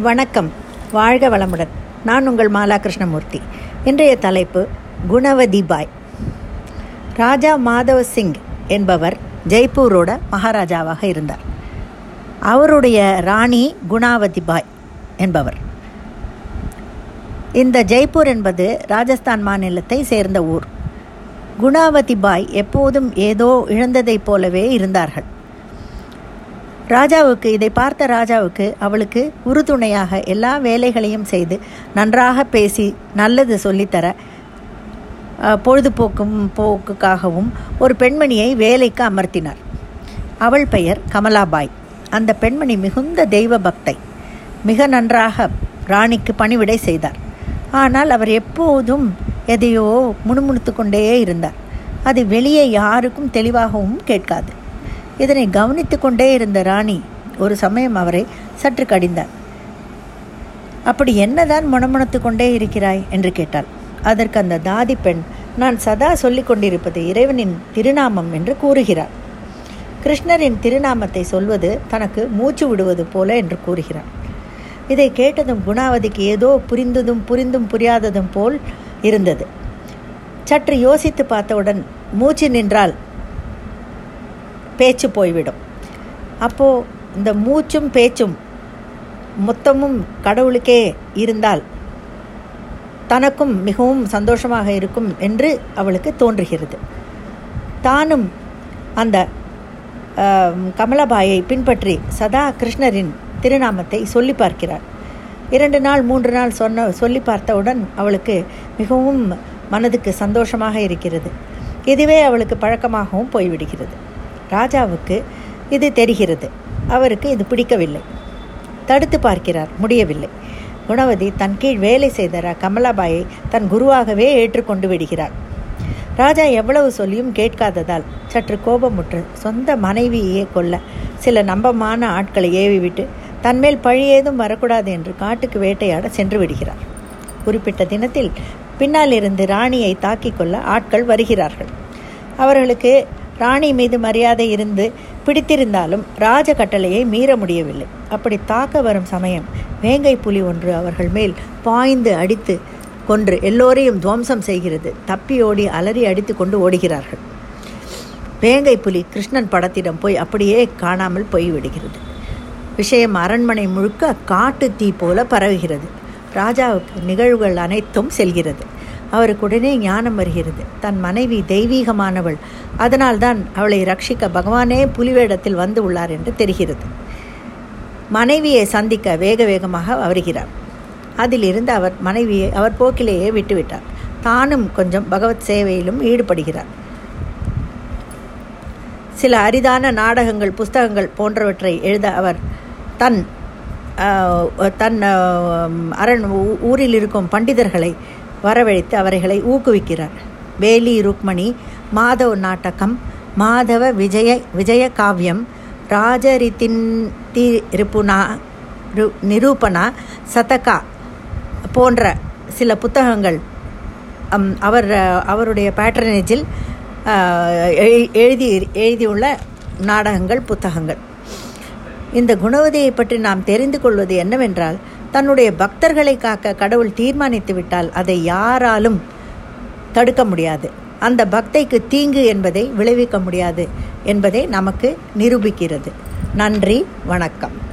வணக்கம். வாழ்க வளமுடன். நான் உங்கள் மாலா கிருஷ்ணமூர்த்தி இன்றைய தலைப்பு குணவதி பாய். ராஜா மாதவ சிங் என்பவர் ஜெய்ப்பூரோட மகாராஜாவாக இருந்தார். அவருடைய ராணி குணாவதி பாய் என்பவர். இந்த ஜெய்ப்பூர் என்பது ராஜஸ்தான் மாநிலத்தை சேர்ந்த ஊர். குணாவதி பாய் எப்போதும் ஏதோ இழந்ததைப் போலவே இருந்தார்கள். ராஜாவுக்கு இதை பார்த்த ராஜாவுக்கு அவளுக்கு உறுதுணையாக எல்லா வேலைகளையும் செய்து நன்றாக பேசி நல்லது சொல்லித்தர பொழுதுபோக்கும் போக்குக்காகவும் ஒரு பெண்மணியை வேலைக்கு அமர்த்தினார். அவள் பெயர் கமலாபாய். அந்த பெண்மணி மிகுந்த தெய்வ பக்தை. மிக நன்றாக ராணிக்கு பணிவிடை செய்தார். ஆனால் அவர் எப்போதும் எதையோ முணுமுணுத்து கொண்டே இருந்தார். அது வெளியே யாருக்கும் தெளிவாகவும் கேட்காது. இதனை கவனித்து கொண்டே இருந்த ராணி ஒரு சமயம் அவரை சற்று கடிந்தார் அப்படி என்னதான் முணமுணத்து கொண்டே இருக்கிறாய்? என்று கேட்டாள். அதற்கு அந்த தாதி பெண் நான் சதா சொல்லிக் கொண்டிருப்பது இறைவனின் திருநாமம் என்று கூறுகிறார் கிருஷ்ணரின் திருநாமத்தை சொல்வது தனக்கு மூச்சு விடுவது போல என்று கூறுகிறார் இதை கேட்டதும் குணாவதிக்கு ஏதோ புரிந்ததும் புரிந்தும் புரியாததும் போல் இருந்தது. சற்று யோசித்து பார்த்தவுடன் மூச்சு நின்றால் பேச்சு போய்விடும். அப்போது இந்த மூச்சும் பேச்சும் மொத்தமும் கடவுளுக்கே இருந்தால் தனக்கும் மிகவும் சந்தோஷமாக இருக்கும் என்று அவளுக்கு தோன்றுகிறது. தானும் அந்த கமலபாயை பின்பற்றி சதா கிருஷ்ணரின் திருநாமத்தை சொல்லி பார்க்கிறார். இரண்டு நாள் மூன்று நாள் சொன்ன சொல்லி பார்த்தவுடன் அவளுக்கு மிகவும் மனதுக்கு சந்தோஷமாக இருக்கிறது. இதுவே அவளுக்கு பழக்கமாகவும் போய்விடுகிறது. ராஜாவுக்கு இது தெரிகிறது. அவருக்கு இது பிடிக்கவில்லை. தடுத்து பார்க்கிறார் முடியவில்லை. குணவதி தன் கீழ் வேலை செய்த கமலாபாயை தன் குருவாகவே ஏற்றுக்கொண்டு விடுகிறார் ராஜா எவ்வளவு சொல்லியும் கேட்காததால் சற்று கோபமுற்று சொந்த மனைவியே கொல்ல சில நம்பமான ஆட்களை ஏவிவிட்டு தன்மேல் பழி ஏதும் வரக்கூடாது என்று காட்டுக்கு வேட்டையாட சென்று விடுகிறார். குறிப்பிட்ட தினத்தில் பின்னால் இருந்து ராணியை தாக்கிக் கொள்ள ஆட்கள் வருகிறார்கள். அவர்களுக்கு ராணி மீது மரியாதை இருந்து பிடித்திருந்தாலும் ராஜ கட்டளையை மீற முடியவில்லை. அப்படி தாக்க வரும் சமயம் வேங்கை புலி ஒன்று அவர்கள் மேல் பாய்ந்து அடித்து கொன்று எல்லோரையும் துவம்சம் செய்கிறது. தப்பி ஓடி அலறி அடித்து கொண்டு ஓடுகிறார்கள். வேங்கை புலி கிருஷ்ணன் படத்திடம் போய் அப்படியே காணாமல் போய்விடுகிறது. விஷயம் அரண்மனை முழுக்க காட்டு தீ போல பரவுகிறது. ராஜாவுக்கு நிகழ்வுகள் அனைத்தும் செல்கிறது. அவருக்கு உடனே ஞானம் வருகிறது. தன் மனைவி தெய்வீகமானவள். அதனால்தான் அவளை ரட்சிக்க பகவானே புலிவேடத்தில் வந்து உள்ளார் என்று தெரிகிறது. மனைவியை சந்திக்க வேக வேகமாக வருகிறார். அதிலிருந்து அவர் மனைவியை அவர் போக்கிலேயே விட்டுவிட்டார். தானும் கொஞ்சம் பகவத் சேவையிலும் ஈடுபடுகிறார். சில அரிதான நாடகங்கள் புஸ்தகங்கள் போன்றவற்றை எழுத அவர் தன் தன் அரண் ஊ- ஊரில் இருக்கும் பண்டிதர்களை வரவழைத்து அவர்களை ஊக்குவிக்கிறார். வேலி ருக்மணி மாதவ நாடகம் மாதவ விஜய விஜய காவியம் ராஜரித்தின் ரிப்புனா நிரூபணா சதகா போன்ற சில புத்தகங்கள் அம், அவர் அவருடைய பேட்டர்னேஜில் எழு- எழுதி எழுதியுள்ள நாடகங்கள் புத்தகங்கள். இந்த குணவதியை பற்றி நாம் தெரிந்து கொள்வது என்னவென்றால் தன்னுடைய பக்தர்களை காக்க கடவுள் தீர்மானித்து விட்டால் அதை யாராலும் தடுக்க முடியாது. அந்த பக்தைக்கு தீங்கு என்பதை விளைவிக்க முடியாது என்பதை நமக்கு நிரூபிக்கிறது. நன்றி வணக்கம்.